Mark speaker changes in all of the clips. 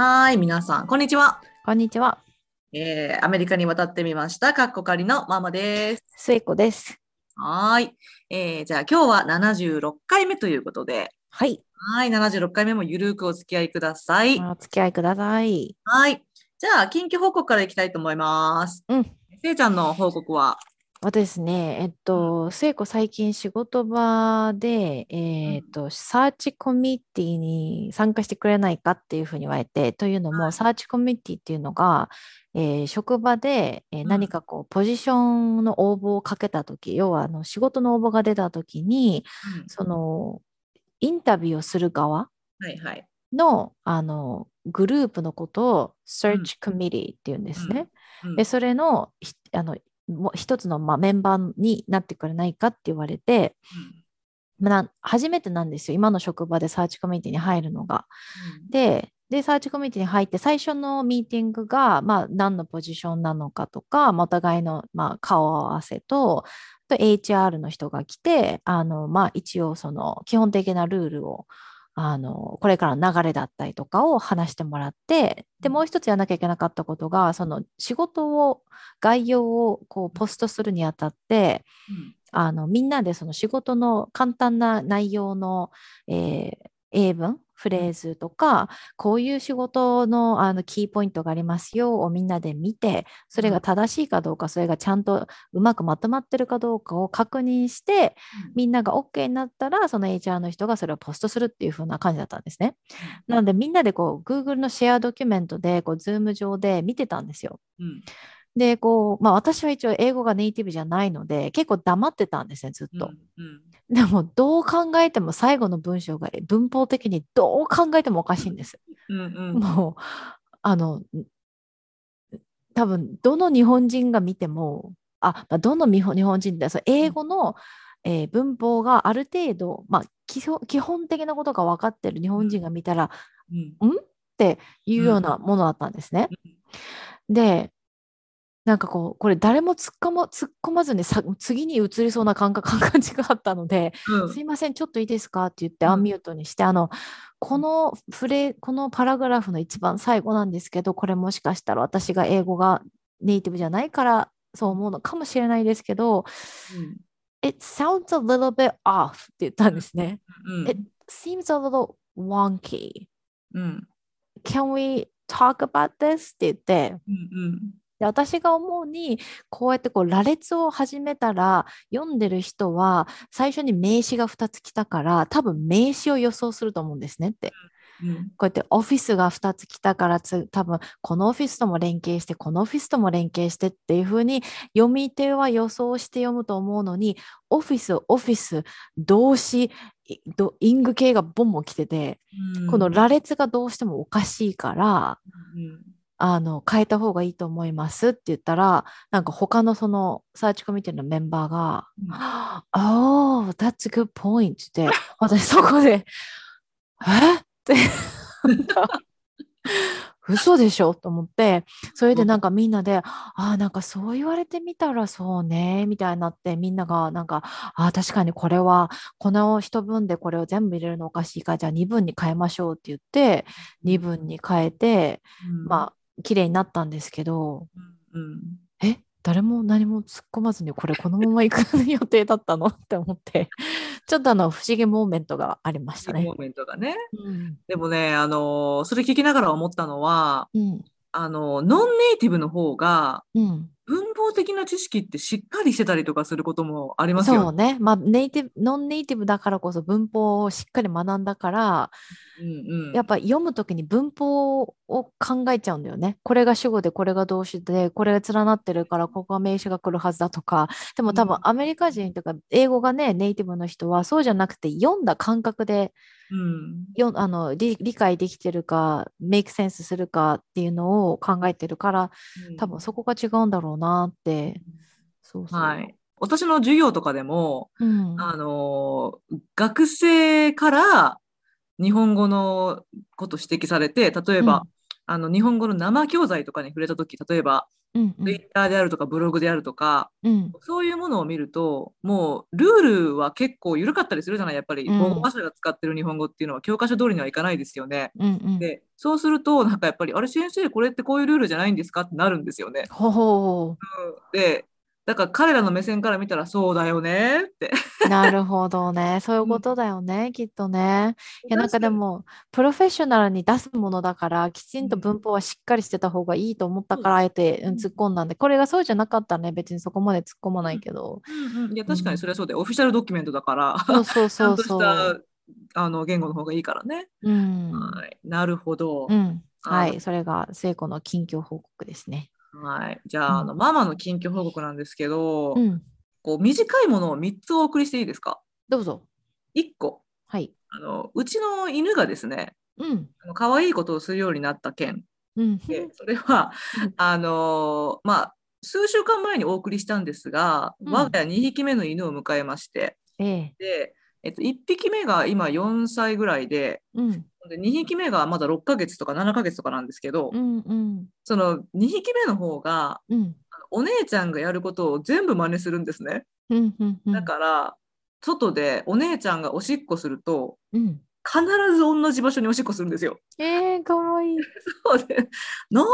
Speaker 1: はい、皆さん、こんにちは。
Speaker 2: こんにちは。
Speaker 1: えー、アメリカに渡ってみました、かっこかりのママです。
Speaker 2: 末子です。
Speaker 1: はい。えー、じゃあ今日は76回目ということで、
Speaker 2: はい。
Speaker 1: はい、76回目もゆるくお付き合いください。
Speaker 2: お付き合いください。
Speaker 1: はい。じゃあ、緊急報告からいきたいと思います。
Speaker 2: うん。
Speaker 1: せいちゃんの報告は、
Speaker 2: 私ですね、えっと、末子最近仕事場で、えっと、サーチコミュニティに参加してくれないかっていうふうに言われて、というのも、サーチコミュニティっていうのが、えー職場で、えー
Speaker 1: うん。
Speaker 2: 何かこう、ポジションの応募をかけたとき、要はあの仕事の応募が出たときに、
Speaker 1: うん。
Speaker 2: その、インタビューをする側、
Speaker 1: はいはい。
Speaker 2: のあのグループのことを Search Committee っていうんですね。
Speaker 1: うん。
Speaker 2: で、それのひあのもう一つの、まあ、メンバーになってくれないかって言われて、まあ、な初めてなんですよ。今の職場でサーチコミュニティに入るのが。で、で、サーチコミュニティに入って、最初のミーティングが、まあ、何のポジションなのかとか、まあお互いの、まあ、顔合わせと、あと HR の人が来て、あの、まあ、一応、その、基本的なルールを、あの、これからの流れだったりとかを話してもらって、で、
Speaker 1: うん。
Speaker 2: もう一つやらなきゃいけなかったことが、その、仕事を、概要を、こう、ポストするにあたって、
Speaker 1: うん。
Speaker 2: あのみんなでその仕事の簡単な内容の、えー英文フレーズとかこういう仕事のあのキーポイントがありますよをみんなで見てそれが正しいかどうかそれがちゃんとうまくまとまってるかどうかを確認してみんなが OK になったらその HR の人がそれをポストするっていう風な感じだったんですね。なのでみんなでこう Google のシェアドキュメントでこう Zoom 上で見てたんですよ。
Speaker 1: うん
Speaker 2: でこう、まあ、私は一応英語がネイティブじゃないので結構黙ってたんですねずっと。
Speaker 1: うん
Speaker 2: でもどう考えても最後の文章が文法的にどう考えてもおかしいんです。
Speaker 1: うんうん。
Speaker 2: もうあの多分どの日本人が見てもあ、まあ、どの日本日本人でその英語の、えー文法がある程度、まあ、基本基本的なことが分かってる日本人が見たら
Speaker 1: うん。
Speaker 2: っていうようなものだったんですね。でなんかこうこれ誰も突っ込ま突っ込まずにさ次に移りそうな感覚感じがあったので、
Speaker 1: うん
Speaker 2: すいません、ちょっといいですか？って言って
Speaker 1: うん
Speaker 2: アンミュートにして、あの、このフレ、このパラグラフの一番最後なんですけど、これもしかしたら私が英語がネイティブじゃないからそう思うのかもしれないですけど、It sounds a little bit off って言ったんですね。
Speaker 1: うん
Speaker 2: It seems a little wonky.
Speaker 1: うん。
Speaker 2: Can we talk about this? って言って、
Speaker 1: うん
Speaker 2: で私が思うにこうやってこう羅列を始めたら読んでる人は最初に名詞が2つ来たから多分名詞を予想すると思うんですねって。
Speaker 1: うん。
Speaker 2: こうやってオフィスが2つ来たからつ多分このオフィスとも連携してこのオフィスとも連携してっていう風に読み手は予想して読むと思うのにオフィスオフィス動詞イング系がボンボン来てて
Speaker 1: うん。
Speaker 2: この羅列がどうしてもおかしいから
Speaker 1: うん
Speaker 2: あの変えた方がいいと思いますって言ったらなんか他のそのサーチコミュニティのメンバーが
Speaker 1: うん「
Speaker 2: Oh, that's a good point」って私そこで「え？っ?」て。嘘でしょ？と思ってそれでなんかみんなで「ああなんかそう言われてみたらそうね」みたいになってみんながなんか「ああ確かにこれはこの一文でこれを全部入れるのおかしいからじゃあ2文に変えましょう」って言って2文に変えてまあ綺麗になったんですけど
Speaker 1: うん
Speaker 2: え誰も何も突っ込まずにこれこのまま行く予定だったの？って思って。ちょっとあの不思議モーメントがありましたね。
Speaker 1: モ。ーメントがね。
Speaker 2: うん。
Speaker 1: でもね、あのそれ聞きながら思ったのは、
Speaker 2: うん。
Speaker 1: あのノンネイティブの方が
Speaker 2: うん、
Speaker 1: 文法的な知識ってしっかりしてたりとかすることもありますよ。
Speaker 2: そうね、まあ、ネイティブノンネイティブだからこそ文法をしっかり学んだから
Speaker 1: うんうん
Speaker 2: やっぱ読むときに文法を考えちゃうんだよね。これが主語でこれが動詞でこれが連なってるからここが名詞が来るはずだとかでも多分
Speaker 1: うん
Speaker 2: アメリカ人とか英語がねネイティブの人はそうじゃなくて読んだ感覚で
Speaker 1: うん
Speaker 2: よあの理理解できてるかメイクセンスするかっていうのを考えてるから多分そこが違うんだろうなって。そうそう。
Speaker 1: はい。私の授業とかでも、
Speaker 2: うん。
Speaker 1: あの学生から日本語のこと指摘されて、例えば、あの日本語の生教材とかに触れたとき、例えば、
Speaker 2: うんう
Speaker 1: Twitter
Speaker 2: ん
Speaker 1: であるとかブログであるとか、
Speaker 2: うん。
Speaker 1: そういうものを見ると、もうルールは結構緩かったりするじゃない、やっぱり
Speaker 2: うん。
Speaker 1: 母語話者が使ってる日本語っていうのは教科書通りにはいかないですよね。
Speaker 2: うんうん。
Speaker 1: で、そうすると、なんかやっぱり、あれ先生、これってこういうルールじゃないんですか？ってなるんですよね。
Speaker 2: ほほ
Speaker 1: で、だから彼らの目線から見たらそうだよねって。
Speaker 2: うなるほどね。そういうことだよね、きっとね。いや、なんかでも、プロフェッショナルに出すものだから、きちんと文法はしっかりしてた方がいいと思ったから、あえてうん突っ込んだんで、これがそうじゃなかったらね、別にそこまで突っ込まないけど。
Speaker 1: うんうんいや、確かにそれはそうだよ。オフィシャルドキュメントだから、
Speaker 2: そうそう
Speaker 1: ちゃ
Speaker 2: そう
Speaker 1: んとし
Speaker 2: そう。
Speaker 1: たあの言語の方がいいからね。
Speaker 2: うん。
Speaker 1: はい、なるほど。
Speaker 2: うん。はい。それが聖子の近況報告ですね。
Speaker 1: はい、じゃあ,、あのママの近況報告なんですけど、
Speaker 2: うん。
Speaker 1: こう短いものを3つお送りしていいですか？
Speaker 2: どうぞ。
Speaker 1: 1個
Speaker 2: はい。
Speaker 1: あのうちの犬がですね
Speaker 2: うん。
Speaker 1: あの可愛いことをするようになった件
Speaker 2: うん。
Speaker 1: でそれは
Speaker 2: うん
Speaker 1: あのまあ数週間前にお送りしたんですが、
Speaker 2: うん
Speaker 1: 我が家2匹目の犬を迎えまして
Speaker 2: ええ。
Speaker 1: で、えっと、1匹目が今4歳ぐらいで
Speaker 2: うん。
Speaker 1: で2匹目がまだ6ヶ月とか7ヶ月とかなんですけど、
Speaker 2: うん。うん。
Speaker 1: その2匹目の方が
Speaker 2: うん。
Speaker 1: お姉ちゃんがやることを全部真似するんですね。
Speaker 2: うん。うん。うん
Speaker 1: だから、外でお姉ちゃんがおしっこすると
Speaker 2: うん。
Speaker 1: 必ず同じ場所におしっこするんですよ。
Speaker 2: ええ、かわいい。
Speaker 1: そうでなんで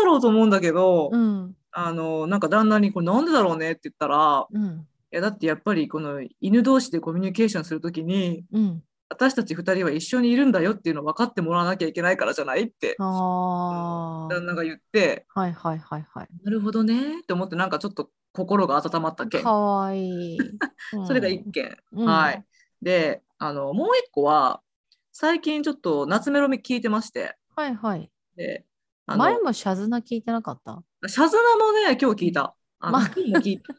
Speaker 1: だろうと思うんだけど、
Speaker 2: うん。
Speaker 1: あのなんか旦那にこれなんでだろうねって言ったら
Speaker 2: うん。
Speaker 1: いやだってやっぱりこの犬同士でコミュニケーションするときに
Speaker 2: うん。
Speaker 1: 私たち2人は一緒にいるんだよっていうのを分かってもらわなきゃいけないからじゃないって。旦那が言って
Speaker 2: はいはいはいはい。
Speaker 1: なるほどねって思ってなんかちょっと心が温まった件
Speaker 2: かわいい。
Speaker 1: それが1件、
Speaker 2: うん
Speaker 1: はい。であのもう1個は最近ちょっと夏メロ聞いてまして
Speaker 2: はいはい。
Speaker 1: で
Speaker 2: 前もシャズナ聞いてなかった？
Speaker 1: シャズナもね今日聞いた。あの
Speaker 2: ま
Speaker 1: 今日も聞いた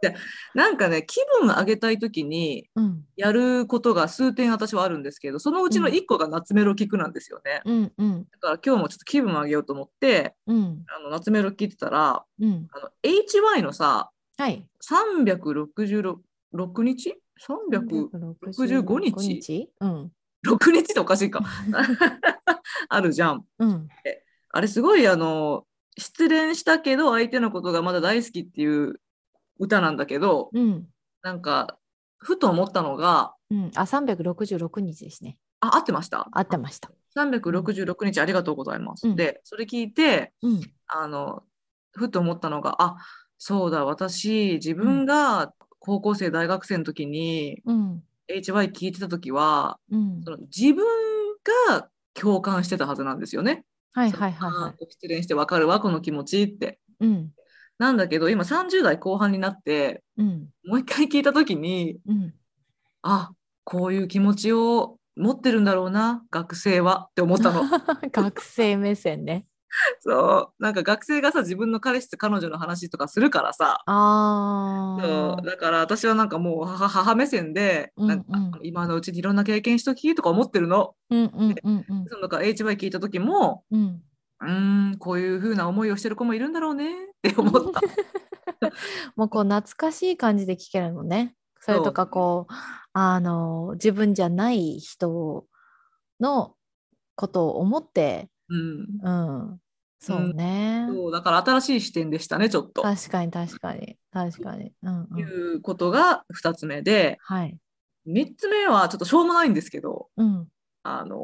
Speaker 1: でなんかね気分上げたい時に
Speaker 2: うん。
Speaker 1: やることが数点私はあるんですけどそのうちの1個が夏メロ聞くなんですよね。
Speaker 2: うんうん
Speaker 1: だから今日もちょっと気分上げようと思って
Speaker 2: うん
Speaker 1: あの夏メロ聞いてたら
Speaker 2: うん。
Speaker 1: あの HY のさ
Speaker 2: はい。
Speaker 1: 366日 ?365 日？
Speaker 2: うん。
Speaker 1: 6日っておかしいか。あるじゃん。
Speaker 2: うん。
Speaker 1: あれすごいあの失恋したけど相手のことがまだ大好きっていう歌なんだけど
Speaker 2: うん。
Speaker 1: なんかふと思ったのが
Speaker 2: うん。あ、366日ですね。
Speaker 1: あ合ってました？
Speaker 2: 合ってました。
Speaker 1: 366日ありがとうございます。
Speaker 2: うん
Speaker 1: でそれ聞いて
Speaker 2: うん。
Speaker 1: あのふと思ったのがあそうだ私自分が高校生大学生の時に
Speaker 2: うん。
Speaker 1: HY 聞いてた時は
Speaker 2: うん
Speaker 1: そ。の自分が共感してたはずなんですよね。
Speaker 2: はいはいはいは
Speaker 1: あー失恋してわかるわこの気持ちって。
Speaker 2: い。うん。
Speaker 1: なんだけど今30代後半になって
Speaker 2: うん。
Speaker 1: もう一回聞いた時に
Speaker 2: うん。
Speaker 1: あこういう気持ちを持ってるんだろうな学生はって思ったの。
Speaker 2: 学生目線ね。
Speaker 1: そうなんか学生がさ自分の彼氏と彼女の話とかするからさ
Speaker 2: ああ。
Speaker 1: そうだから私はなんかもう母母目線で、
Speaker 2: うん
Speaker 1: なんか
Speaker 2: うん
Speaker 1: 今のうちにいろんな経験しときとか思ってるの。
Speaker 2: うんうんうんうん
Speaker 1: そのだから HY 聞いた時も
Speaker 2: うん。
Speaker 1: うーんこういう風な思いをしてる子もいるんだろうねって思った。
Speaker 2: もうこう懐かしい感じで聞けるのね。それとかこう、あの、自分じゃない人のことを思って、
Speaker 1: うん
Speaker 2: うん。そうね。
Speaker 1: そうだから新しい視点でしたねちょっと。
Speaker 2: 確かに確かに。確かに。うん
Speaker 1: い
Speaker 2: うん。
Speaker 1: うことが2つ目で
Speaker 2: はい。
Speaker 1: 3つ目はちょっとしょうもないんですけど
Speaker 2: うん。
Speaker 1: あの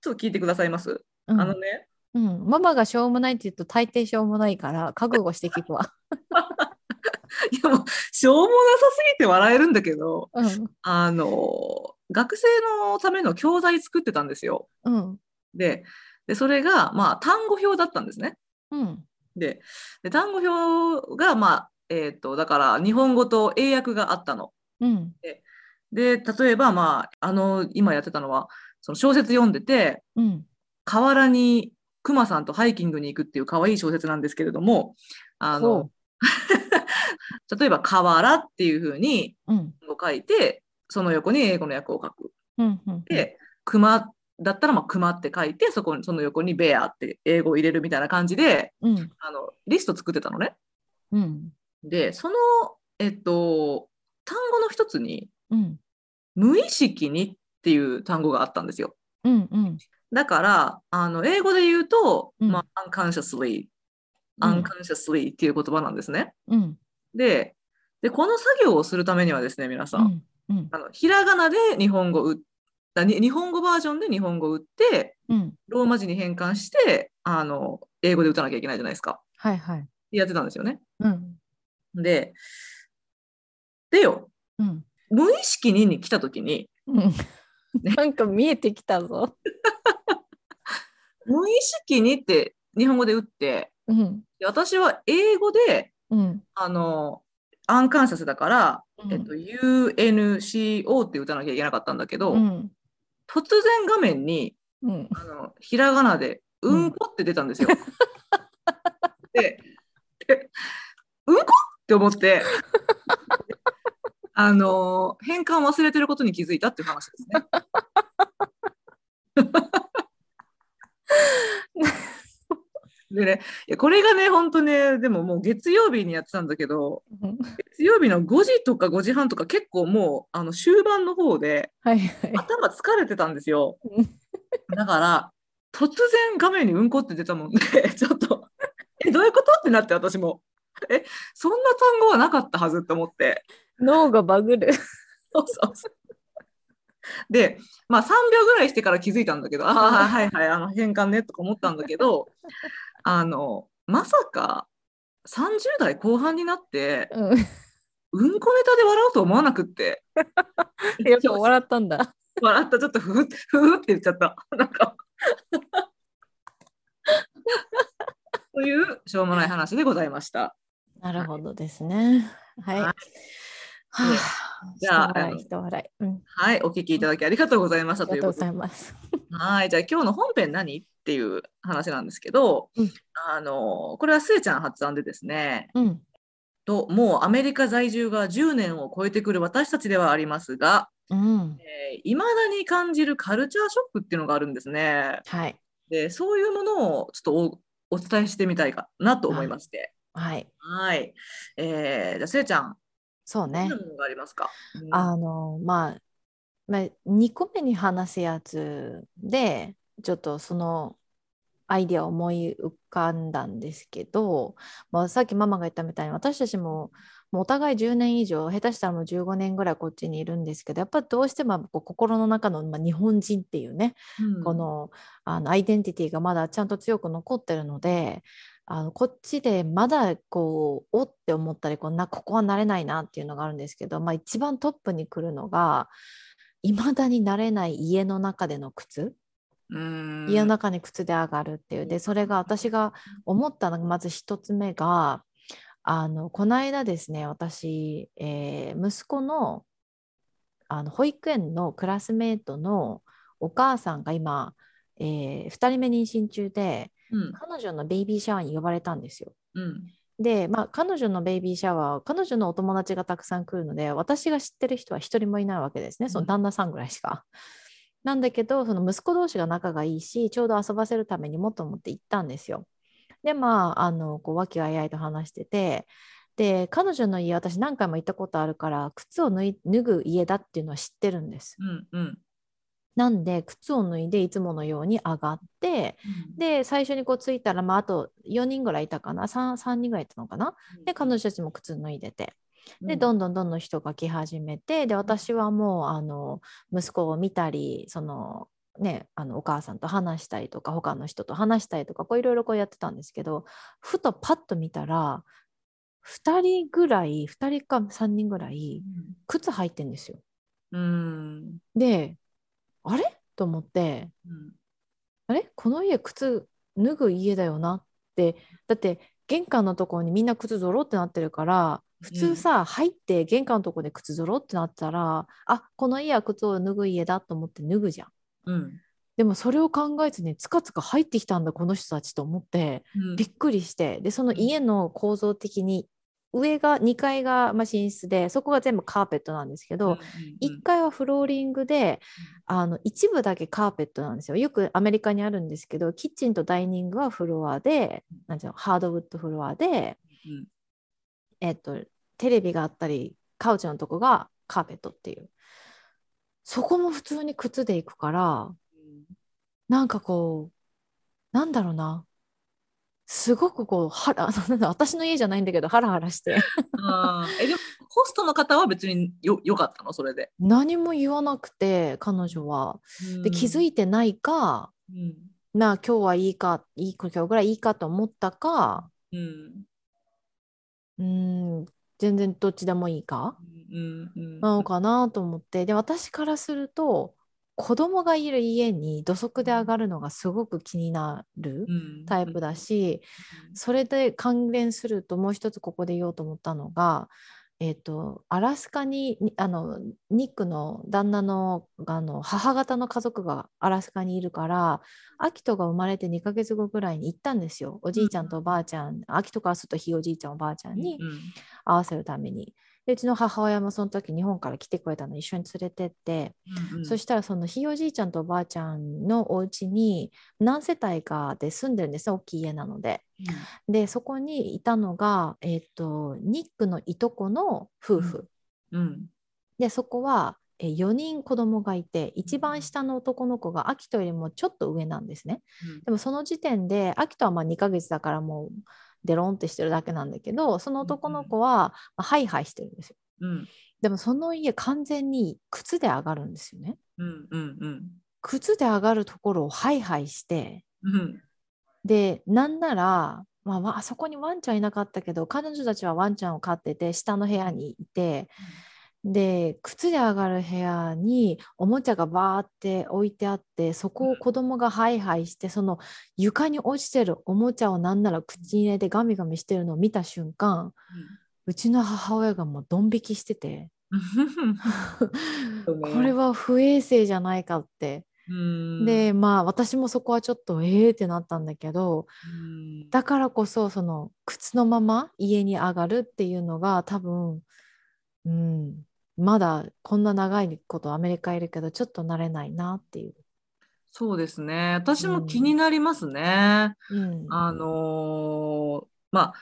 Speaker 1: ちょっと聞いてくださいます。
Speaker 2: うん
Speaker 1: あのね
Speaker 2: うん、ママがしょうもないって言うと大抵しょうもないから覚悟して聞くわ。
Speaker 1: いやもうしょうもなさすぎて笑えるんだけど
Speaker 2: うん。
Speaker 1: あの学生のための教材作ってたんですよ。
Speaker 2: うん。
Speaker 1: ででそれがまあ単語表だったんですね。
Speaker 2: うん。
Speaker 1: でで単語表がまあえっ、とだから日本語と英訳があったの。
Speaker 2: うん。
Speaker 1: で例えばまああの今やってたのはその小説読んでて
Speaker 2: うん。
Speaker 1: 河原にクマさんとハイキングに行くっていう可愛い小説なんですけれどもあの
Speaker 2: ほ
Speaker 1: 例えば河原っていう風に
Speaker 2: うん。
Speaker 1: 書いてその横に英語の訳を書く。
Speaker 2: うん。うん。
Speaker 1: で熊だったらまあ熊って書いてそこにその横にベアって英語を入れるみたいな感じで
Speaker 2: うん。
Speaker 1: あのリスト作ってたのね。
Speaker 2: うん。
Speaker 1: でそのえっと単語の一つに
Speaker 2: うん。
Speaker 1: 無意識にっていう単語があったんですよ。
Speaker 2: うん。うん。
Speaker 1: だから、あの英語で言うと、
Speaker 2: うん
Speaker 1: まあ、unconsciously
Speaker 2: うん
Speaker 1: unconsciously っていう言葉なんですね。
Speaker 2: うん。
Speaker 1: でで、この作業をするためにはですね、皆さ、
Speaker 2: うんん。うん。
Speaker 1: あのひらがなで日本語を打っあに日本語バージョンで日本語を打って、
Speaker 2: うん。
Speaker 1: ローマ字に変換して、あの英語で打たなきゃいけないじゃないですか。
Speaker 2: はいはい。
Speaker 1: やってたんですよね。
Speaker 2: うん。
Speaker 1: で、でよ、
Speaker 2: うん。
Speaker 1: 無意識にに来たときに、
Speaker 2: うん。なんか見えてきたぞ。
Speaker 1: 無意識にって日本語で打って、
Speaker 2: うん。
Speaker 1: で私は英語で、
Speaker 2: うん。
Speaker 1: あの、アンカンサスだから、
Speaker 2: うん
Speaker 1: えっと、UNCO って打たなきゃいけなかったんだけど、
Speaker 2: うん。
Speaker 1: 突然画面に、
Speaker 2: うん。
Speaker 1: あのひらがなで、うんこって出たんですよ。でで、うんこって思って、あの、変換忘れてることに気づいたっていう話ですね。でね、いやこれがね、本当ね、でももう月曜日にやってたんだけど、月曜日の5時とか5時半とか結構もうあの終盤の方で
Speaker 2: はいはい。
Speaker 1: 頭疲れてたんですよ
Speaker 2: うん。
Speaker 1: だから、突然画面にうんこって出たもんで、ちょっと、え、どういうことってなって私も。え、そんな単語はなかったはずって思って。
Speaker 2: 脳がバグる。
Speaker 1: そうそうそう。で、まあ3秒ぐらいしてから気づいたんだけど、ああ、はいはい、あの変換ねとか思ったんだけど、あの、まさか30代後半になって、
Speaker 2: うん。
Speaker 1: うんこネタで笑うと思わなくって。
Speaker 2: やっぱ笑ったんだ。
Speaker 1: 笑った、ちょっとふふって、ふふって言っちゃった。なんか。というしょうもない話でございました。
Speaker 2: なるほどですね。はい。
Speaker 1: はい
Speaker 2: はあ、
Speaker 1: じゃあ。はい、お聞きいただきありがとうございました
Speaker 2: ありがとうご
Speaker 1: ということで。
Speaker 2: ざいます。
Speaker 1: はい、じゃあ今日の本編何？っていう話なんですけど、
Speaker 2: うん
Speaker 1: あの、これはすえちゃん発案でですね、
Speaker 2: うん。
Speaker 1: と、もうアメリカ在住が10年を超えてくる私たちではありますが、
Speaker 2: うん。
Speaker 1: えー、未だに感じるカルチャーショックっていうのがあるんですね。
Speaker 2: はい。
Speaker 1: で、そういうものをちょっとおお伝えしてみたいかなと思いまして。
Speaker 2: はい。
Speaker 1: はい。えー、じゃあ、せいちゃん、
Speaker 2: そうね
Speaker 1: ありますか、うん
Speaker 2: あの、まあ、まあ、2個目に話すやつで、ちょっとそのアイデアを思い浮かんだんですけど、まあ、さっきママが言ったみたいに私たちももうお互い10年以上下手したらもう15年ぐらいこっちにいるんですけどやっぱりどうしても心の中の、まあ、日本人っていうね、
Speaker 1: うん。
Speaker 2: このあのアイデンティティがまだちゃんと強く残ってるのであのこっちでまだこうおって思ったりこうなここは慣れないなっていうのがあるんですけど、まあ、一番トップに来るのがいまだに慣れない家の中での靴
Speaker 1: うん
Speaker 2: 家の中に靴で上がるっていう。でそれが私が思ったのがまず一つ目があのこの間ですね私、えー息子のあの保育園のクラスメートのお母さんが今、え2人目妊娠中で
Speaker 1: うん。
Speaker 2: 彼女のベイビーシャワーに呼ばれたんですよ。
Speaker 1: うん。
Speaker 2: で、まあ、彼女のベイビーシャワー彼女のお友達がたくさん来るので私が知ってる人は一人もいないわけですね。その旦那さんぐらいしか。なんだけどその息子同士が仲がいいしちょうど遊ばせるためにもと思って行ったんですよ。でまああのこう和気あいあいと話しててで彼女の家私何回も行ったことあるから靴を脱い脱ぐ家だっていうのは知ってるんです。
Speaker 1: うんうん。
Speaker 2: なんで靴を脱いでいつものように上がってで最初にこう着いたら、まあ、あと4人ぐらいいたかな？3, 3人ぐらいいたのかな？で彼女たちも靴脱いでてでどんどんどんどん人が来始めてで私はもうあの息子を見たりそのねあのお母さんと話したりとか他の人と話したりとかこういろいろこうやってたんですけどふとパッと見たら2人ぐらい2人か3人ぐらい靴履いてんですよ。
Speaker 1: うん。
Speaker 2: であれ？と思って
Speaker 1: うん。
Speaker 2: あれ？この家靴脱ぐ家だよなって。だって玄関のところにみんな靴ぞろってなってるから普通さ、入って玄関のところで靴ぞろってなったらあこの家は靴を脱ぐ家だと思って脱ぐじゃん。
Speaker 1: うん。
Speaker 2: でもそれを考えずにつかつか入ってきたんだこの人たちと思って
Speaker 1: うん。
Speaker 2: びっくりして。でその家の構造的に上が2階がまあ寝室でそこが全部カーペットなんですけど、1階はフローリングで、あの一部だけカーペットなんですよ。よくアメリカにあるんですけど、キッチンとダイニングはフロアで、なんていうのハードウッドフロアで、
Speaker 1: うん
Speaker 2: えっと、テレビがあったり、カウチのとこがカーペットっていう。そこも普通に靴で行くから、なんかこう、なんだろうな。すごくこうはら私の家じゃないんだけどハラハラして
Speaker 1: えでもホストの方は別によよかったの？それで。
Speaker 2: 何も言わなくて彼女は。で気づいてないか、
Speaker 1: うん
Speaker 2: なあ今日はいいかいい今日ぐらいいいかと思ったか
Speaker 1: うん
Speaker 2: うん。全然どっちでもいいか？
Speaker 1: うんうん
Speaker 2: なのかなと思って。で私からすると子供がいる家に土足で上がるのがすごく気になる
Speaker 1: うん。
Speaker 2: タイプだし、それで関連するともう一つここで言おうと思ったのが、えー、とアラスカににあのニックの旦那のあの母方の家族がアラスカにいるからアキトが生まれて2ヶ月後ぐらいに行ったんですよ。おじいちゃんとおばあちゃん、アキトからするとひいおじいちゃんおばあちゃんに
Speaker 1: うん
Speaker 2: 会わせるためにでうちの母親もその時日本から来てくれたの一緒に連れてって、
Speaker 1: うんうん。
Speaker 2: そしたらそのひいおじいちゃんとおばあちゃんのお家に何世帯かで住んでるんですね大きい家なので。でそこにいたのが、えー、とニックのいとこの夫婦、
Speaker 1: うん。
Speaker 2: でそこは、え4人子供がいて一番下の男の子がアキトよりもちょっと上なんですね。でもその時点でアキトはまあ2ヶ月だからもうデロンってしてるだけなんだけどその男の子は、まあハイハイしてるんですよ。
Speaker 1: うん。
Speaker 2: でもその家完全に靴で上がるんですよね。
Speaker 1: うんうんうん。
Speaker 2: 靴で上がるところをハイハイして
Speaker 1: うん。
Speaker 2: でなんなら、まあわ、あそこにワンちゃんいなかったけど彼女たちはワンちゃんを飼ってて下の部屋にいてで靴で上がる部屋におもちゃがバーって置いてあってそこを子供がハイハイしてその床に落ちてるおもちゃをなんなら口に入れてガミガミしてるのを見た瞬間うちの母親がもうドン引きしてて これは不衛生じゃないかって。
Speaker 1: うん。
Speaker 2: でまあ私もそこはちょっとええってなったんだけど
Speaker 1: うん。
Speaker 2: だからこそその靴のまま家に上がるっていうのが多分、うん、まだこんな長いことアメリカいるけどちょっと慣れないなっていう。
Speaker 1: そうですね私も気になりますね。
Speaker 2: うん
Speaker 1: あのーまあ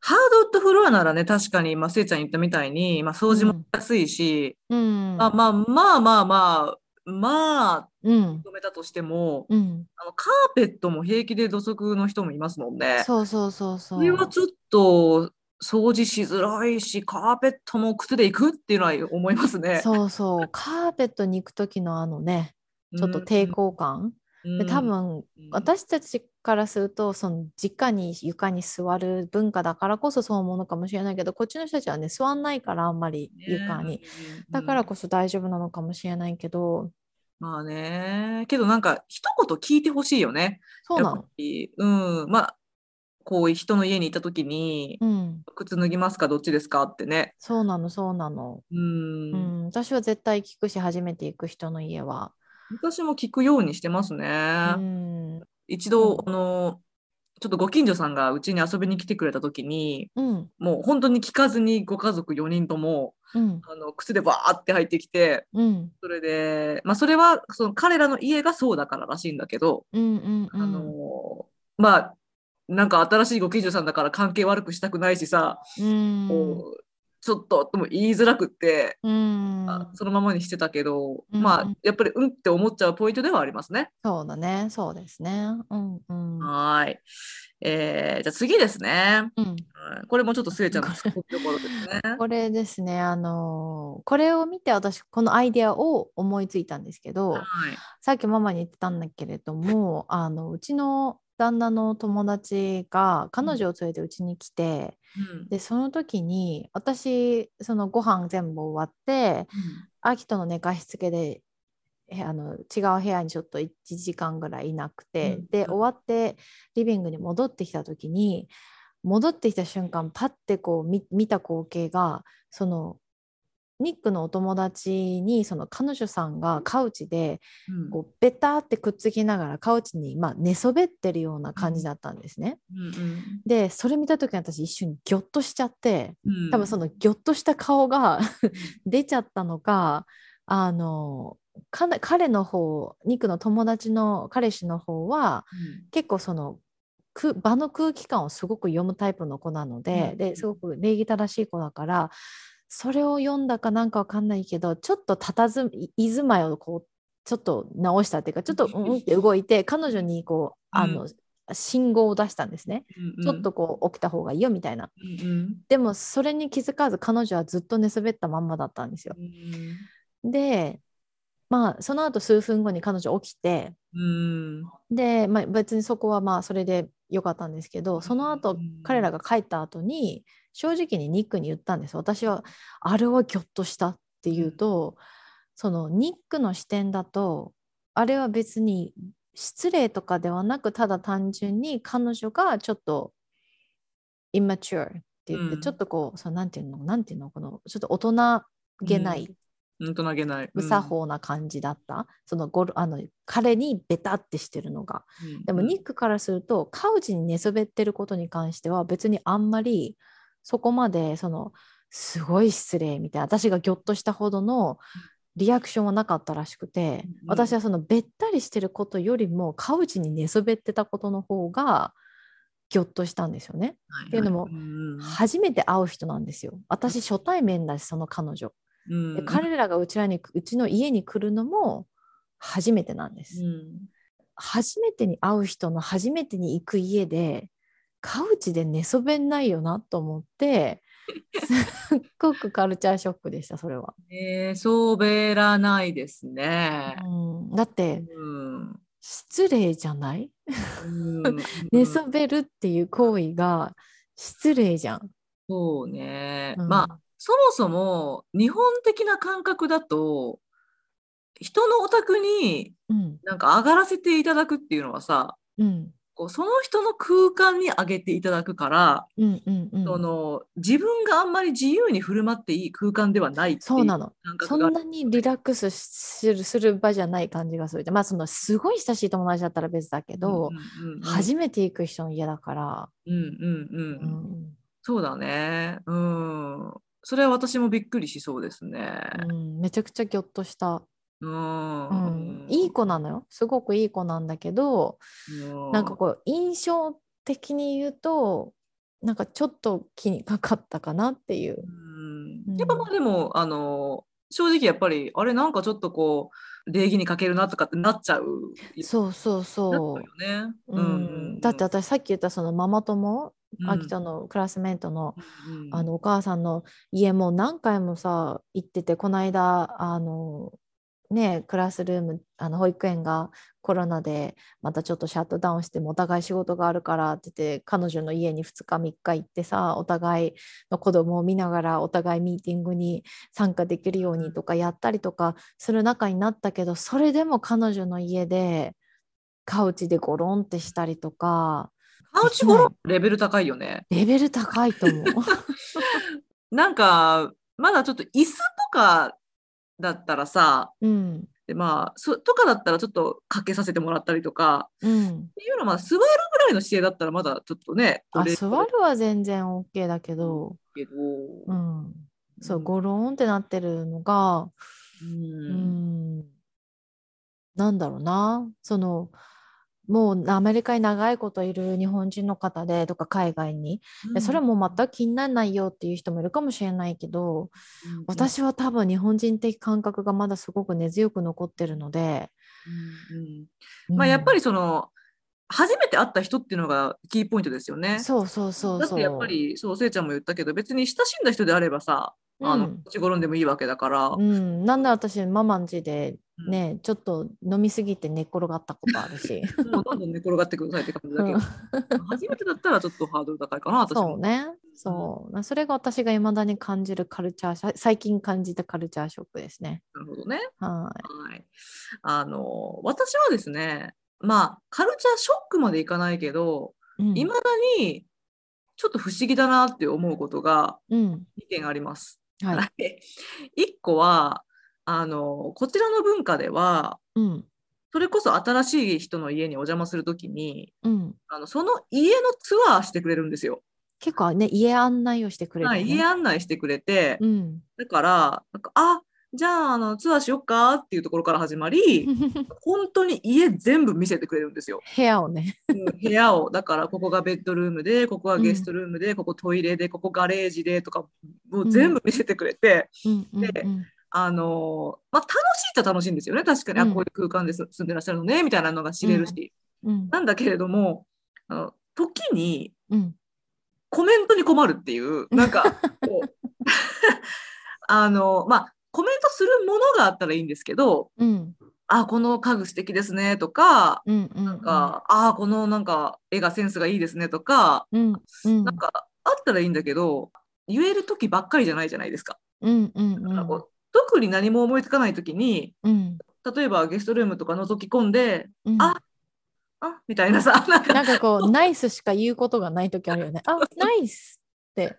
Speaker 1: ハードウッドフロアならね確かに、まあ、せいちゃん言ったみたいに、まあ、掃除もしやすいし、
Speaker 2: うん
Speaker 1: まあまあまあまあまあまあ
Speaker 2: うん
Speaker 1: 止めたとしても、
Speaker 2: うん、
Speaker 1: あのカーペットも平気で土足の人もいますもんね。
Speaker 2: そうそうそうそう。
Speaker 1: それはちょっと掃除しづらいしカーペットも靴で行くっていうのは思いますね。
Speaker 2: そうそう。カーペットに行く時のあのねちょっと抵抗感、
Speaker 1: うん。
Speaker 2: で多分
Speaker 1: うん。
Speaker 2: 私たちからするとその直に床に座る文化だからこそそう思うのかもしれないけどこっちの人たちはね座んないからあんまり床に、
Speaker 1: ね
Speaker 2: だからこそ大丈夫なのかもしれないけど。
Speaker 1: まあね。けどなんか一言聞いてほしいよね。
Speaker 2: そうなの。
Speaker 1: り。うん。まあこう人の家に行った時に、
Speaker 2: うん、
Speaker 1: 靴脱ぎますか？どっちですか？ってね。
Speaker 2: そうなのそうなの、
Speaker 1: うん。
Speaker 2: うん、私は絶対聞くし初めて行く人の家は、
Speaker 1: 私も聞くようにしてますね。
Speaker 2: うん。
Speaker 1: 一度、
Speaker 2: うん。
Speaker 1: あのちょっとご近所さんがうちに遊びに来てくれた時に
Speaker 2: うん。
Speaker 1: もう本当に聞かずにご家族4人とも
Speaker 2: うん。
Speaker 1: あの靴でバーって入ってきて
Speaker 2: うん。
Speaker 1: それでまあそれはその彼らの家がそうだかららしいんだけど、
Speaker 2: うんうんうん。
Speaker 1: あのまあなんか新しいご近所さんだから関係悪くしたくないしさ、
Speaker 2: うん
Speaker 1: こうちょっととも言いづらくって、
Speaker 2: うん
Speaker 1: あそのままにしてたけど、
Speaker 2: うん
Speaker 1: まあやっぱりうんって思っちゃうポイントではありますね。
Speaker 2: そうだねそうですねうんうん
Speaker 1: はーい。えー、じゃあ次ですね。
Speaker 2: うん
Speaker 1: うんこれもちょっとすえちゃんの突っ込みどころですね。
Speaker 2: これですね、あのーこれを見て私、このアイデアを思いついたんですけど、
Speaker 1: はい。
Speaker 2: さっきママに言ってたんだけれども、あのうちの旦那の友達が彼女を連れてうちに来て、
Speaker 1: うん。
Speaker 2: で、その時に私、そのご飯全部終わって、アキトの寝かしつけで、えあの違う部屋にちょっと1時間ぐらいいなくて、で、
Speaker 1: うん。うん
Speaker 2: 終わってリビングに戻ってきた時に、戻ってきた瞬間パッてこう見見た光景がそのニックのお友達にその彼女さんがカウチで
Speaker 1: うん。
Speaker 2: こうベターってくっつきながらカウチにまあ寝そべってるような感じだったんですね。
Speaker 1: うん
Speaker 2: でそれ見た時に私一瞬ギョッとしちゃって
Speaker 1: うん。
Speaker 2: 多分そのギョッとした顔が 出ちゃったのかあの彼の方ニックの友達の彼氏の方は結構そのく場の空気感をすごく読むタイプの子なので,、
Speaker 1: うん。
Speaker 2: ですごく礼儀正しい子だからそれを読んだかなんかわかんないけどちょっと佇い居住まいをこうちょっと直したっていうかちょっとうんって動いて彼女にこうあの、
Speaker 1: うん
Speaker 2: 信号を出したんですね。
Speaker 1: うん
Speaker 2: ちょっとこう起きた方がいいよみたいな。
Speaker 1: うんうん。
Speaker 2: でもそれに気づかず彼女はずっと寝そべったまんまだったんですよ。
Speaker 1: う。ん
Speaker 2: でまあその後数分後に彼女起きて
Speaker 1: うん。
Speaker 2: で、まあ、別にそこはまあそれでよかったんですけどその後
Speaker 1: うん。
Speaker 2: 彼らが帰った後に正直にニックに言ったんです。私はあれはギョッとしたっていうと、そのニックの視点だとあれは別に失礼とかではなくただ単純に彼女がちょっと immature って言って、
Speaker 1: うん。
Speaker 2: ちょっとこうそうなんていうのなんていうのこのちょっと大人げない、
Speaker 1: うん。と投げない。
Speaker 2: 無作法な感じだった、そのゴルあの彼にベタってしてるのが。
Speaker 1: うん。
Speaker 2: でもニックからするとカウチに寝そべってることに関しては別にあんまりそこまでそのすごい失礼みたいな私がギョッとしたほどのリアクションはなかったらしくて、
Speaker 1: うん
Speaker 2: 私はそのべったりしてることよりもカウチに寝そべってたことの方がギョッとしたんですよね。
Speaker 1: はい
Speaker 2: っていうのも
Speaker 1: ん
Speaker 2: 初めて会う人なんですよ。私初対面だしその彼女。
Speaker 1: うん
Speaker 2: で彼らがうちらにうちの家に来るのも初めてなんです。
Speaker 1: うん
Speaker 2: 初めてに会う人の初めてに行く家でカウチで寝そべんないよなと思ってすっごくカルチャーショックでしたそれは。
Speaker 1: えー、そうべらないですね。
Speaker 2: うん、だって
Speaker 1: うん
Speaker 2: 失礼じゃない？
Speaker 1: うん
Speaker 2: 寝そべるっていう行為が失礼じゃん。
Speaker 1: そうね。
Speaker 2: うん
Speaker 1: まあそもそも日本的な感覚だと人のお宅に
Speaker 2: うん
Speaker 1: なんか上がらせていただくっていうのはさ
Speaker 2: うん
Speaker 1: こうその人の空間に上げていただくから、
Speaker 2: うんうんうん
Speaker 1: その自分があんまり自由に振る舞っていい空間ではない
Speaker 2: そうなの。そんなにリラックスするする場じゃない感じがする。まあそのすごい親しい友達だったら別だけど、
Speaker 1: うんうんうん
Speaker 2: 初めて行く人の家だから、
Speaker 1: うんうんうん
Speaker 2: うん
Speaker 1: そうだね。うん。それは私もびっくりしそうですね。
Speaker 2: うん、めちゃくちゃギョッとした。いい子なのよ。すごくいい子なんだけど、
Speaker 1: うん
Speaker 2: なんかこう印象的に言うと、なんかちょっと気にかかったかなっていう。
Speaker 1: うんやっぱまあでも、あの、正直やっぱり、あれなんかちょっとこう、礼儀に欠けるなとかってなっちゃう。
Speaker 2: そうそうそ
Speaker 1: うよね。
Speaker 2: う。うん、だって私さっき言ったそのママ友、
Speaker 1: うん
Speaker 2: 秋田のクラスメートの
Speaker 1: うん
Speaker 2: あのお母さんの家も何回もさ行っててこの間あのねクラスルームあの保育園がコロナでまたちょっとシャットダウンしてもお互い仕事があるからって言って彼女の家に2日3日行ってさお互いの子供を見ながらお互いミーティングに参加できるようにとかやったりとかする仲になったけどそれでも彼女の家でカウチでゴロンってしたりとか
Speaker 1: カウチゴロレベル高いよね。
Speaker 2: レベル高いと思う。
Speaker 1: なんか、まだちょっと椅子とかだったらさ、
Speaker 2: うん。
Speaker 1: でまあ、そとかだったらちょっとかけさせてもらったりとか、
Speaker 2: うん。
Speaker 1: っていうのはまあ座るぐらいの姿勢だったらまだちょっとね、
Speaker 2: あ座るは全然 OK だけど、
Speaker 1: けど、
Speaker 2: うん、そう、
Speaker 1: うん。
Speaker 2: ゴローンってなってるのが、
Speaker 1: う
Speaker 2: うんん、なんだろうな、その、もうアメリカに長いこといる日本人の方でとか海外に、でそれはもう全く気にならないよっていう人もいるかもしれないけど、
Speaker 1: うん。
Speaker 2: 私は多分日本人的感覚がまだすごく根強く残ってるので、
Speaker 1: うんうん。まあやっぱ
Speaker 2: り
Speaker 1: りその初めて会った人っていうのがキーポイントですよね。
Speaker 2: そうそうそうそう。
Speaker 1: だってやっぱりそうせいちゃんも言ったけど別に親しんだ人であればさ、あの
Speaker 2: うん。
Speaker 1: 口転んでもいいわけだから、
Speaker 2: うん、なんで私ママん家で
Speaker 1: うん
Speaker 2: ね、ちょっと飲みすぎて寝っ転がったことあるし。
Speaker 1: もうどんどん寝転がってくださいって感じだけど、初めてだったらちょっとハードル高いかな。
Speaker 2: そうね。そう。それが私が未だに感じるカルチャー最近感じたカルチャーショックですね。
Speaker 1: なるほどね。
Speaker 2: は
Speaker 1: はい。あの私はですねまあカルチャーショックまでいかないけど
Speaker 2: い。うん
Speaker 1: いま、だにちょっと不思議だなって思うことが
Speaker 2: うん。
Speaker 1: 2点あります。
Speaker 2: はい。
Speaker 1: い。1個はあのこちらの文化では
Speaker 2: うん。
Speaker 1: それこそ新しい人の家にお邪魔するときに
Speaker 2: うん。
Speaker 1: あのその家のツアーしてくれるんですよ。
Speaker 2: 結構ね、家案内をしてくれる、ね。
Speaker 1: はい、家案内してくれて、
Speaker 2: うん。
Speaker 1: だからなんかあじゃああのツアーしよっかっていうところから始まり 本当に家全部見せてくれるんですよ。
Speaker 2: 部屋をね。
Speaker 1: うん部屋をだからここがベッドルームでここがゲストルームで、ここトイレでここガレージでとかもう全部見せてくれて、
Speaker 2: うんうん
Speaker 1: で
Speaker 2: うん
Speaker 1: あのーまあ、楽しいっちゃ楽しいんですよね。確かに、
Speaker 2: うん。
Speaker 1: あこういう空間で住んでらっしゃるのね。みたいなのが知れるし、
Speaker 2: うん。
Speaker 1: なんだけれどもあの時に
Speaker 2: うん。
Speaker 1: コメントに困るっていう なんかこう あのまあコメントするものがあったらいいんですけど
Speaker 2: うん「
Speaker 1: あこの家具素敵ですね」とか
Speaker 2: うんうん
Speaker 1: なんか「あこのなんか絵がセンスがいいですね」とか、
Speaker 2: うんうん。
Speaker 1: なんかあったらいいんだけど言える時ばっかりじゃないじゃないですか。
Speaker 2: うんうん
Speaker 1: だからこう特に何も思いつかない時に
Speaker 2: うん
Speaker 1: 例えばゲストルームとか覗き込んで
Speaker 2: うん
Speaker 1: ああみたいなさ なんか
Speaker 2: こうナイスしか言うことがない時あるよね。あナイスって。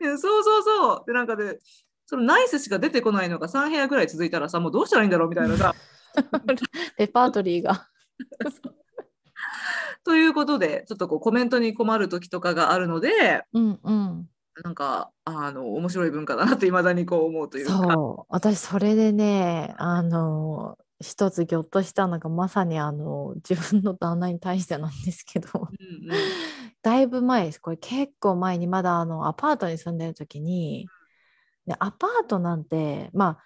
Speaker 1: うんそうそうそうでなんかでそのナイスしか出てこないのが3部屋ぐらい続いたらさもうどうしたらいいんだろうみたいなさ。
Speaker 2: レパートリーが。
Speaker 1: ということでちょっとこうコメントに困る時とかがあるので
Speaker 2: うんうん。
Speaker 1: なんかあの面白い文化だなっていまだにこう思うというか。
Speaker 2: そう私それでねあの一つぎょっとしたのがまさにあの自分の旦那に対してなんですけど
Speaker 1: うんうん
Speaker 2: だいぶ前ですこれ結構前にまだあのアパートに住んでる時にでアパートなんてまあ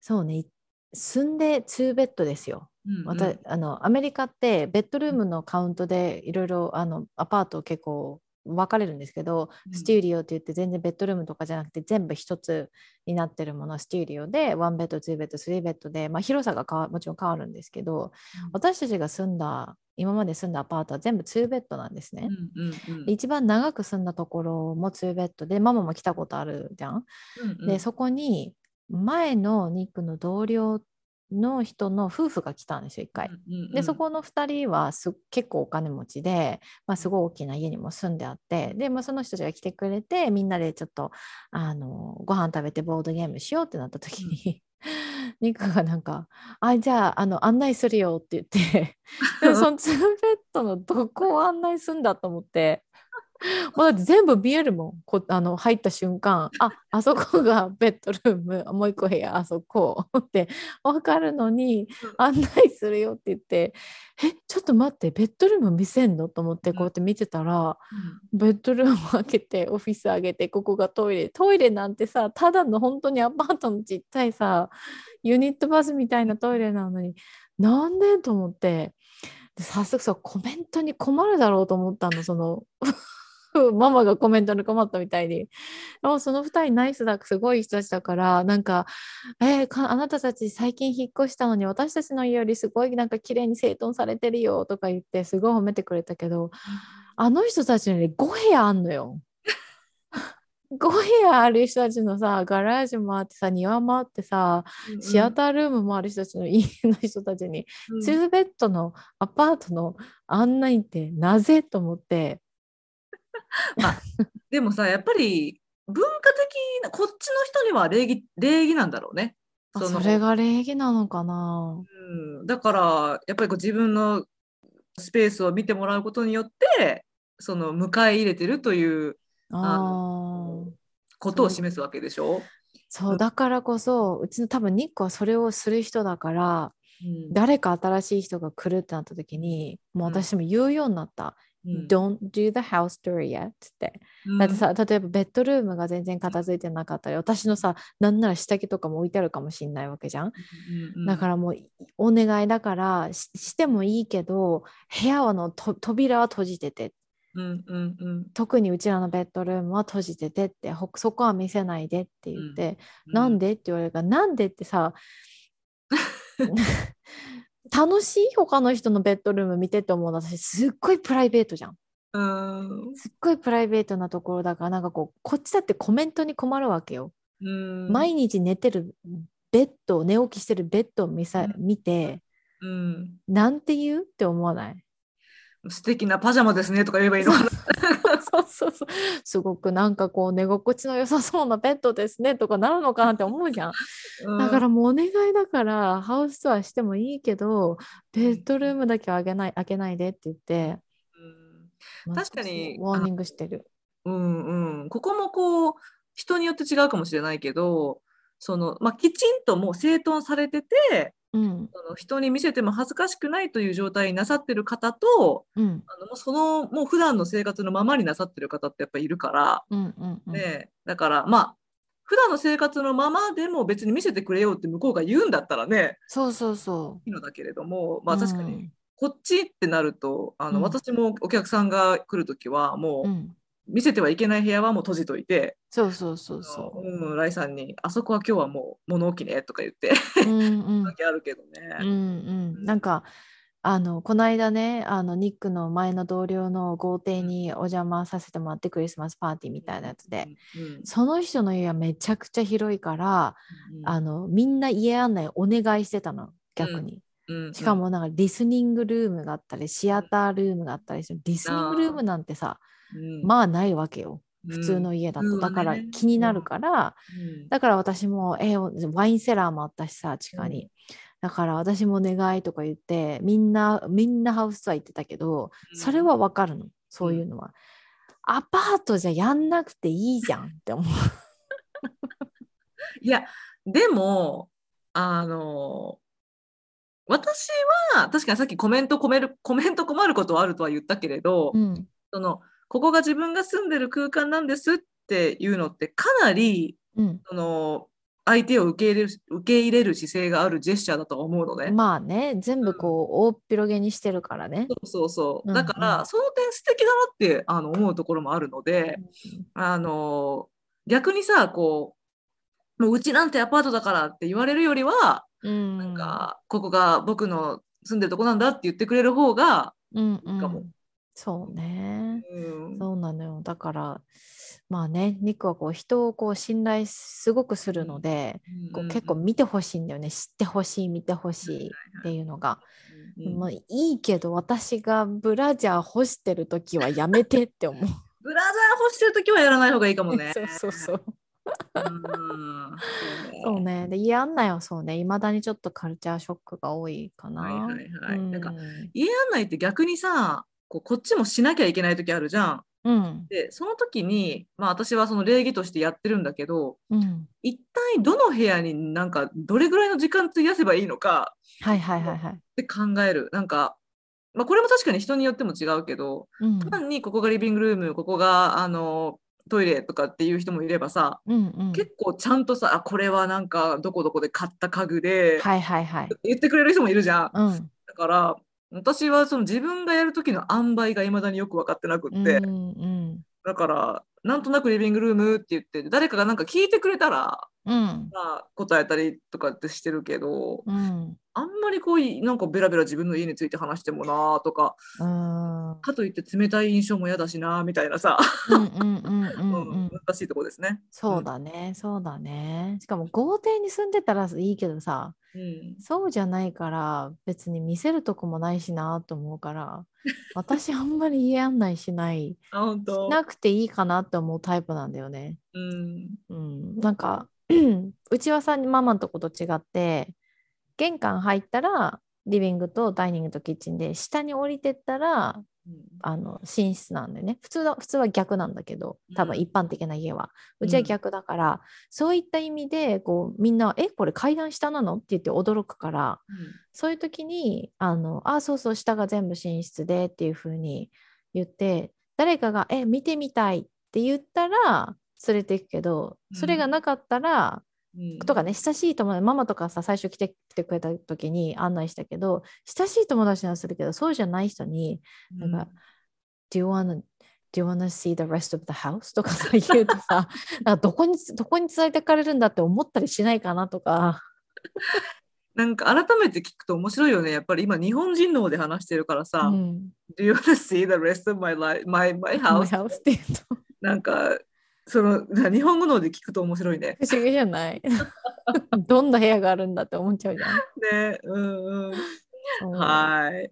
Speaker 2: そうね住んで2ベッドですよ。
Speaker 1: うんうん
Speaker 2: またあのアメリカってベッドルームのカウントでいろいろあのアパート結構分かれるんですけど、
Speaker 1: うん
Speaker 2: ステューディオって言って全然ベッドルームとかじゃなくて全部一つになってるものはステューディオで1ベッド2ベッド3ベッドで、まあ、広さが変わもちろん変わるんですけど私たちが住んだ今まで住んだアパートは全部2ベッドなんですね。
Speaker 1: うんうんうん
Speaker 2: で一番長く住んだところも2ベッドでママも来たことあるじゃん？
Speaker 1: うんうん
Speaker 2: でそこに前のニックの同僚の人の夫婦が来たんですよ一回。でそこの2人はす結構お金持ちで、まあ、すごい大きな家にも住んであってで、まあ、その人たちが来てくれてみんなでちょっとあのご飯食べてボードゲームしようってなった時に、ニックがなんか「あじゃああの案内するよ」って言ってで その2ベッドのどこを案内すんだと思って。もうだって全部見えるもん。こあの入った瞬間。ああそこがベッドルーム。もう一個部屋。あそこ。って分かるのに案内するよって言ってえちょっと待ってベッドルーム見せんの？と思ってこうやって見てたら、ベッドルーム開けてオフィス上げてここがトイレ。トイレなんてさただの本当にアパートのちっちゃいさユニットバスみたいなトイレなのになんで？と思って。で早速さコメントに困るだろうと思ったのそのママがコメントに困ったみたいに。その2人ナイスだすごい人たちだからなんか「えーかあなたたち最近引っ越したのに私たちの家よりすごいなんか綺麗に整頓されてるよ」とか言ってすごい褒めてくれたけどあの人たちに5部屋あんのよ。5部屋ある人たちのさガラージもあってさ庭もあってさシアタールームもある人たちの家の人たちに
Speaker 1: うん
Speaker 2: 2ベッドのアパートの案内ってなぜと思って
Speaker 1: でもさやっぱり文化的なこっちの人には礼儀礼儀なんだろうね。
Speaker 2: あ
Speaker 1: の
Speaker 2: それが礼儀なのかな。
Speaker 1: うん、だからやっぱりこう自分のスペースを見てもらうことによってその迎え入れてるという
Speaker 2: あ
Speaker 1: ことを示すわけでしょ。
Speaker 2: そうだからこそうちの多分ニックはそれをする人だから
Speaker 1: うん。
Speaker 2: 誰か新しい人が来るってなった時にもう私も言うようになった「
Speaker 1: うん
Speaker 2: Don't do the house tour yet」って。
Speaker 1: うん。
Speaker 2: だってさ例えばベッドルームが全然片付いてなかったり私のさなんなら下着とかも置いてあるかもしんないわけじゃん。
Speaker 1: うんうん
Speaker 2: だからもうお願いだからししてもいいけど部屋はのと扉は閉じてて。
Speaker 1: うんうんうん。
Speaker 2: 特にうちらのベッドルームは閉じててってほそこは見せないでって言って、
Speaker 1: うん。
Speaker 2: なんで？って言われるからなんでってさ 楽しい他の人のベッドルーム見てって思うの私すっごいプライベートじゃん。
Speaker 1: うん。
Speaker 2: すっごいプライベートなところだからなんかこうこっちだってコメントに困るわけよ、
Speaker 1: うん。
Speaker 2: 毎日寝てるベッド寝起きしてるベッドを見さ、
Speaker 1: うん。
Speaker 2: 見て
Speaker 1: うん。
Speaker 2: なんて言う？って思わない？
Speaker 1: 素敵なパジャマですねとか言えばいいのかな。
Speaker 2: そう。そうそうすごくなんかこう寝心地の良さそうなベッドですねとかなるのかなって思うじゃん。だからもうお願いだからハウスツアーしてもいいけどベッドルームだけはあげない開けないでって言って。
Speaker 1: うん。確かに
Speaker 2: ワーニングしてる。
Speaker 1: うんうん、ここもこう人によって違うかもしれないけどその、まあ、きちんともう整頓されてて
Speaker 2: うん。
Speaker 1: 人に見せても恥ずかしくないという状態になさってる方と
Speaker 2: うん。
Speaker 1: あのもうそのもう普段の生活のままになさってる方ってやっぱいるから、
Speaker 2: うんうんうん。
Speaker 1: ね、だからまあ普段の生活のままでも別に見せてくれよって向こうが言うんだったらね
Speaker 2: そうそうそ
Speaker 1: いいのだけれども、まあ、
Speaker 2: う
Speaker 1: 確かに
Speaker 2: うん
Speaker 1: こっちってなるとあの、
Speaker 2: うん。
Speaker 1: 私もお客さんが来る時はもう、
Speaker 2: うん、
Speaker 1: 見せてはいけない部屋はもう閉じといて、
Speaker 2: そうそうそうそ
Speaker 1: う。ん、ライさんに「あそこは今日はもう物置ね」とか言って
Speaker 2: う。うんうん。
Speaker 1: 時あるけど
Speaker 2: うん
Speaker 1: ね。
Speaker 2: うん、なんかあのこの間ねあのニックの前の同僚の豪邸にお邪魔させてもらってクリスマスパーティーみたいなやつで、
Speaker 1: うん
Speaker 2: その人の家はめちゃくちゃ広いから、
Speaker 1: うん
Speaker 2: あのみんな家案内お願いしてたの逆に、
Speaker 1: うん
Speaker 2: しかもなんかリスニングルームがあったりシアタールームがあったりしてリスニングルームなんてさ
Speaker 1: うん。
Speaker 2: まあないわけよ。普通の
Speaker 1: うん。
Speaker 2: 家だと、
Speaker 1: 普通はね。
Speaker 2: だから気になるから、
Speaker 1: うん。
Speaker 2: だから私も、えーワインセラーもあったしさ、地下に。だから私もお願いとか言って、みんな、みんなハウスツアー行ってたけど、それはわかるの、そういうのは。アパートじゃやんなくていいじゃんって思う。
Speaker 1: いやでもあの私は確かにさっきコメント込めるコメント困ることはあるとは言ったけれど、
Speaker 2: うん、
Speaker 1: そのここが自分が住んでる空間なんですっていうのってかなり
Speaker 2: うん。
Speaker 1: その相手を受け入れる受け入れる姿勢があるジェスチャーだとは思うのね。
Speaker 2: まあね、全部こう、大っぴろげにしてるからね。
Speaker 1: そうそうだから、
Speaker 2: うん
Speaker 1: その点素敵だなってあの思うところもあるので、あの逆にさこうもううちなんてアパートだからって言われるよりは、
Speaker 2: うん。
Speaker 1: なんかここが僕の住んでるとこなんだって言ってくれる方が、
Speaker 2: うん、う
Speaker 1: いいかも
Speaker 2: ん。そうね。
Speaker 1: うん
Speaker 2: そうなのよ。だから、まあね、ニックはこう人をこう信頼すごくするので、こう結構見てほしいんだよね。知ってほしい、見てほしいっていうのが。
Speaker 1: うん
Speaker 2: もういいけど、私がブラジャー干してる時はやめてって思う。
Speaker 1: ブラジャー干してる時はやらない方がいいかもね。
Speaker 2: そうそうそう。
Speaker 1: うん
Speaker 2: そうね。で、家案内はそうね、いまだにちょっとカルチャーショックが多いかな。
Speaker 1: はいはいはい
Speaker 2: うん
Speaker 1: なんか家案内って逆にさこうこっちもしなきゃいけない時あるじゃん。
Speaker 2: うん。
Speaker 1: でその時に、まあ、私はその礼儀としてやってるんだけど
Speaker 2: うん。
Speaker 1: 一体どの部屋になんかどれぐらいの時間費やせばいいのか
Speaker 2: はいはいはいはい。
Speaker 1: って考えるなんか、まあ、これも確かに人によっても違うけど
Speaker 2: うん。
Speaker 1: 単にここがリビングルームここがあのトイレとかっていう人もいればさ
Speaker 2: うんうん。
Speaker 1: 結構ちゃんとさあこれはなんかどこどこで買った家具で、
Speaker 2: はいはいはい。
Speaker 1: 言ってくれる人もいるじゃん。
Speaker 2: うん。
Speaker 1: だから私はその自分がやる時の塩梅がいまだによく分かってなくって、
Speaker 2: うんうん。
Speaker 1: だからなんとなくリビングルームって言って誰かがなんか聞いてくれたら、
Speaker 2: うん。
Speaker 1: まあ、答えたりとかってしてるけど、
Speaker 2: うん。
Speaker 1: あんまりこういなんかベラベラ自分の家について話してもなとか
Speaker 2: うん。
Speaker 1: かといって冷たい印象も嫌だしなみたいなさ、
Speaker 2: うんうんうんうん
Speaker 1: う
Speaker 2: うんん。
Speaker 1: 難しいとこですね。
Speaker 2: そうだね、そうだね。しかも豪邸に住んでたらいいけどさ、
Speaker 1: うん、
Speaker 2: そうじゃないから別に見せるとこもないしなと思うから、私あんまり家案内しない、し
Speaker 1: あ本当
Speaker 2: なくていいかなって思うタイプなんだよね。
Speaker 1: うん
Speaker 2: うん、なんか うちはさママのとこと違って玄関入ったらリビングとダイニングとキッチンで下に降りてったら
Speaker 1: うん。
Speaker 2: あの寝室なんでね。普通は普通は逆なんだけど多分
Speaker 1: うん
Speaker 2: 一般的な家は、うちは逆だから、そういった意味でこうみんな「えこれ階段下なの?」って言って驚くからそういう時に「あのあそうそう下が全部寝室で」っていう風に言って誰かが「え見てみたい」って言ったら連れていくけどそれがなかったら、
Speaker 1: うん
Speaker 2: とかね親しい友達ママとかさ最初来て来てくれた時に案内したけど親しい友達にはするけどそうじゃない人になんか、Do you wanna Do you wanna see the rest of the house? とかさ言うとさ なんかどこにどこに連れてかれるんだって思ったりしないかなとか。
Speaker 1: なんか改めて聞くと面白いよね。やっぱり今日本人脳で話してるからさ、
Speaker 2: うん、
Speaker 1: Do you want to see the rest of my life, my, my
Speaker 2: My
Speaker 1: house?
Speaker 2: house って言うと
Speaker 1: なんか、その日本語脳で聞くと面白いね。
Speaker 2: 不思議じゃない どんな部屋があるんだって思っちゃうじゃん。
Speaker 1: ね、うんうん。はい。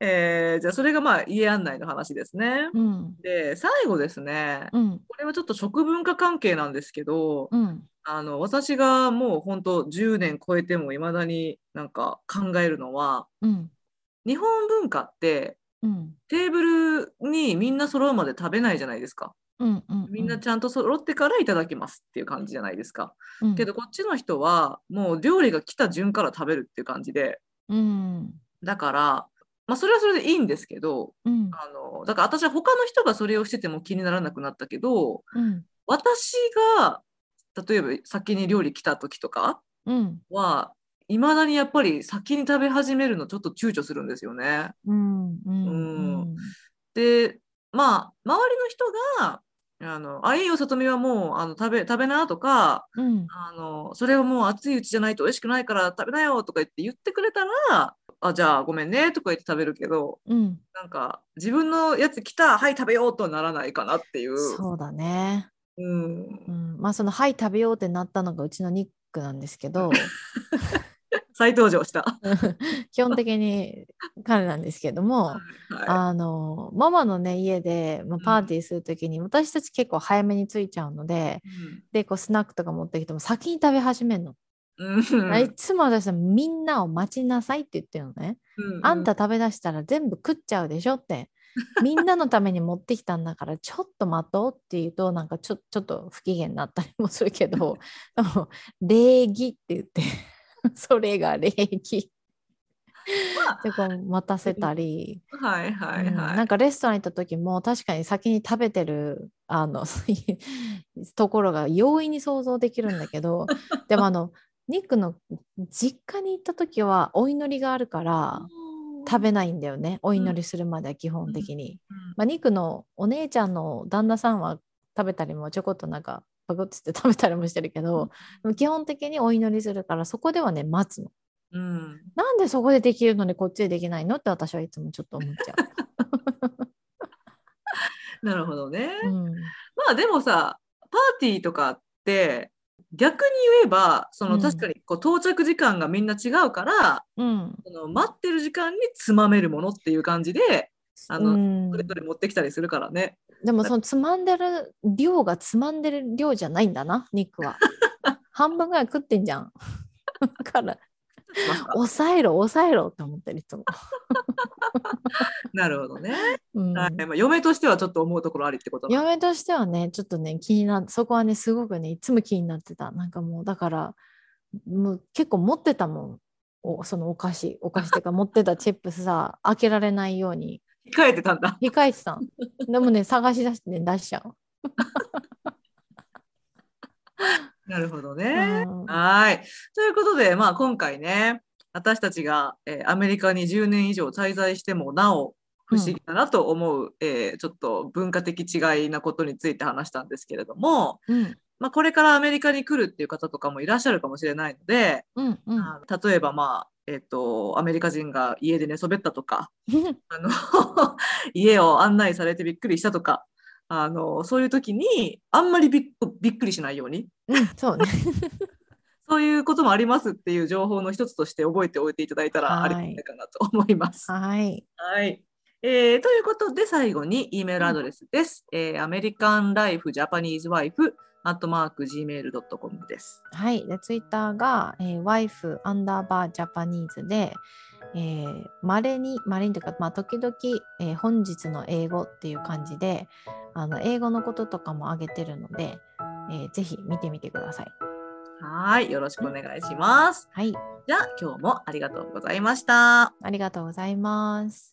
Speaker 1: えーじゃあそれがまあ家案内の話ですね。
Speaker 2: うん
Speaker 1: で、最後ですね、
Speaker 2: うん
Speaker 1: これはちょっと食文化関係なんですけど、
Speaker 2: うん
Speaker 1: あの私がもう本当10年超えてもいまだになんか考えるのは、
Speaker 2: うん
Speaker 1: 日本文化って
Speaker 2: うん
Speaker 1: テーブルにみんな揃うまで食べないじゃないですか。
Speaker 2: うんうん
Speaker 1: みんなちゃんと揃ってからいただきますっていう感じじゃないですか。
Speaker 2: うん。
Speaker 1: けどこっちの人はもう料理が来た順から食べるっていう感じで。
Speaker 2: うん。
Speaker 1: だから、まあ、それはそれでいいんですけど
Speaker 2: うん。
Speaker 1: あのだから私は他の人がそれをしてても気にならなくなったけど
Speaker 2: うん。
Speaker 1: 私が例えば先に料理来た時とか
Speaker 2: うん。
Speaker 1: はいまだにやっぱり先に食べ始めるのちょっと躊躇するんですよね。
Speaker 2: うんうん。
Speaker 1: うん。でまあ周りの人が「あのあいいよ里美はもうあの食べ食べな」とか
Speaker 2: うん。
Speaker 1: あの「それはもう熱いうちじゃないと美味しくないから食べなよ」とか言って言ってくれたら「あじゃあごめんね」とか言って食べるけど
Speaker 2: うん。
Speaker 1: なんか自分のやつ来たはい食べようとはならないかなっていう。
Speaker 2: そうだね。
Speaker 1: うん。
Speaker 2: うん、まあその「はい食べよう」ってなったのがうちのニックなんですけど
Speaker 1: 再登場した。
Speaker 2: 基本的に彼なんですけども
Speaker 1: は
Speaker 2: あのママのね家で、まあ、パーティーする時に、私たち結構早めに着いちゃうので
Speaker 1: い
Speaker 2: でこうスナックとか持ってきても先に食べ始めるの。
Speaker 1: うん
Speaker 2: いつも私はみんなを待ちなさいって言ってるのね。
Speaker 1: うん
Speaker 2: あんた食べだしたら全部食っちゃうでしょって。みんなのために持ってきたんだから ちょっと待とうって言うとなんかちょちょっと不機嫌になったりもするけど 礼儀って言って それが礼儀。でこう待たせたり、
Speaker 1: はいはい
Speaker 2: うん
Speaker 1: はい。
Speaker 2: なんかレストラン行った時も確かに先に食べてるあの ところが容易に想像できるんだけど でもあのニックの実家に行った時はお祈りがあるから食べないんだよね。お祈りするまでは基本的に。まあ、ニックのお姉ちゃんの旦那さんは食べたりもちょこっとなんかパクッつって食べたりもしてるけど、でも基本的にお祈りするからそこではね待つの。
Speaker 1: うん
Speaker 2: なんでそこでできるのにこっちでできないのって私はいつもちょっと思っちゃ
Speaker 1: なるほどね。
Speaker 2: う。うん
Speaker 1: まあでもさパーティーとかって逆に言えばその
Speaker 2: うん
Speaker 1: 確かにこう到着時間がみんな違うから、
Speaker 2: うん
Speaker 1: その待ってる時間につまめるものっていう感じであの
Speaker 2: うん
Speaker 1: それぞれ持ってきたりするからね。
Speaker 2: でもそのつまんでる量がつまんでる量じゃないんだな、ニックは。半分ぐらい食ってんじゃん。だから、抑えろ、抑えろって思ってるいつも。
Speaker 1: なるほどね。
Speaker 2: うん
Speaker 1: はいまあ、嫁としてはちょっと思うところありってことだ
Speaker 2: 嫁としてはね、ちょっとね、気になって、そこはね、すごくね、いつも気になってた。なんかもう、だから、もう結構持ってたもん。おそのお菓子、お菓子っていうか持ってたチップスさ、開けられないように
Speaker 1: 控えてたんだ。
Speaker 2: 控えてたん。でもね、探し出してね、出しちゃう。
Speaker 1: なるほどね。
Speaker 2: うん
Speaker 1: はい。ということで、まあ、今回ね、私たちが、えーアメリカに10年以上滞在してもなお不思議だなと思う、えーちょっと文化的違いなことについて話したんですけれども、
Speaker 2: うん、
Speaker 1: まあ、これからアメリカに来るっていう方とかもいらっしゃるかもしれないので、
Speaker 2: うん、うん。
Speaker 1: 例えば、まあえっとアメリカ人が家で寝そべったとかあの 家を案内されてびっくりしたとかあのそういう時にあんまりびっびっくりしないように
Speaker 2: うん、そうね。
Speaker 1: そういうこともありますっていう情報の一つとして覚えておいていただいたら
Speaker 2: はい
Speaker 1: ありがたいかなと思います。
Speaker 2: はい。
Speaker 1: はい。えーということで最後に E メールアドレスです。えー、アメリカンライフジャパニーズワイフアットマーク Gmail.com です。
Speaker 2: はい。で、ツイッターが、えー、ワイフアンダーバージャパニーズで、えー、稀に、稀にというか、まあ、時々、えー本日の英語っていう感じで、あの、英語のこととかも上げてるので、えーぜひ見てみてください。
Speaker 1: はい。よろしくお願いします。
Speaker 2: はい。
Speaker 1: じゃあ今日もありがとうございました。
Speaker 2: ありがとうございます。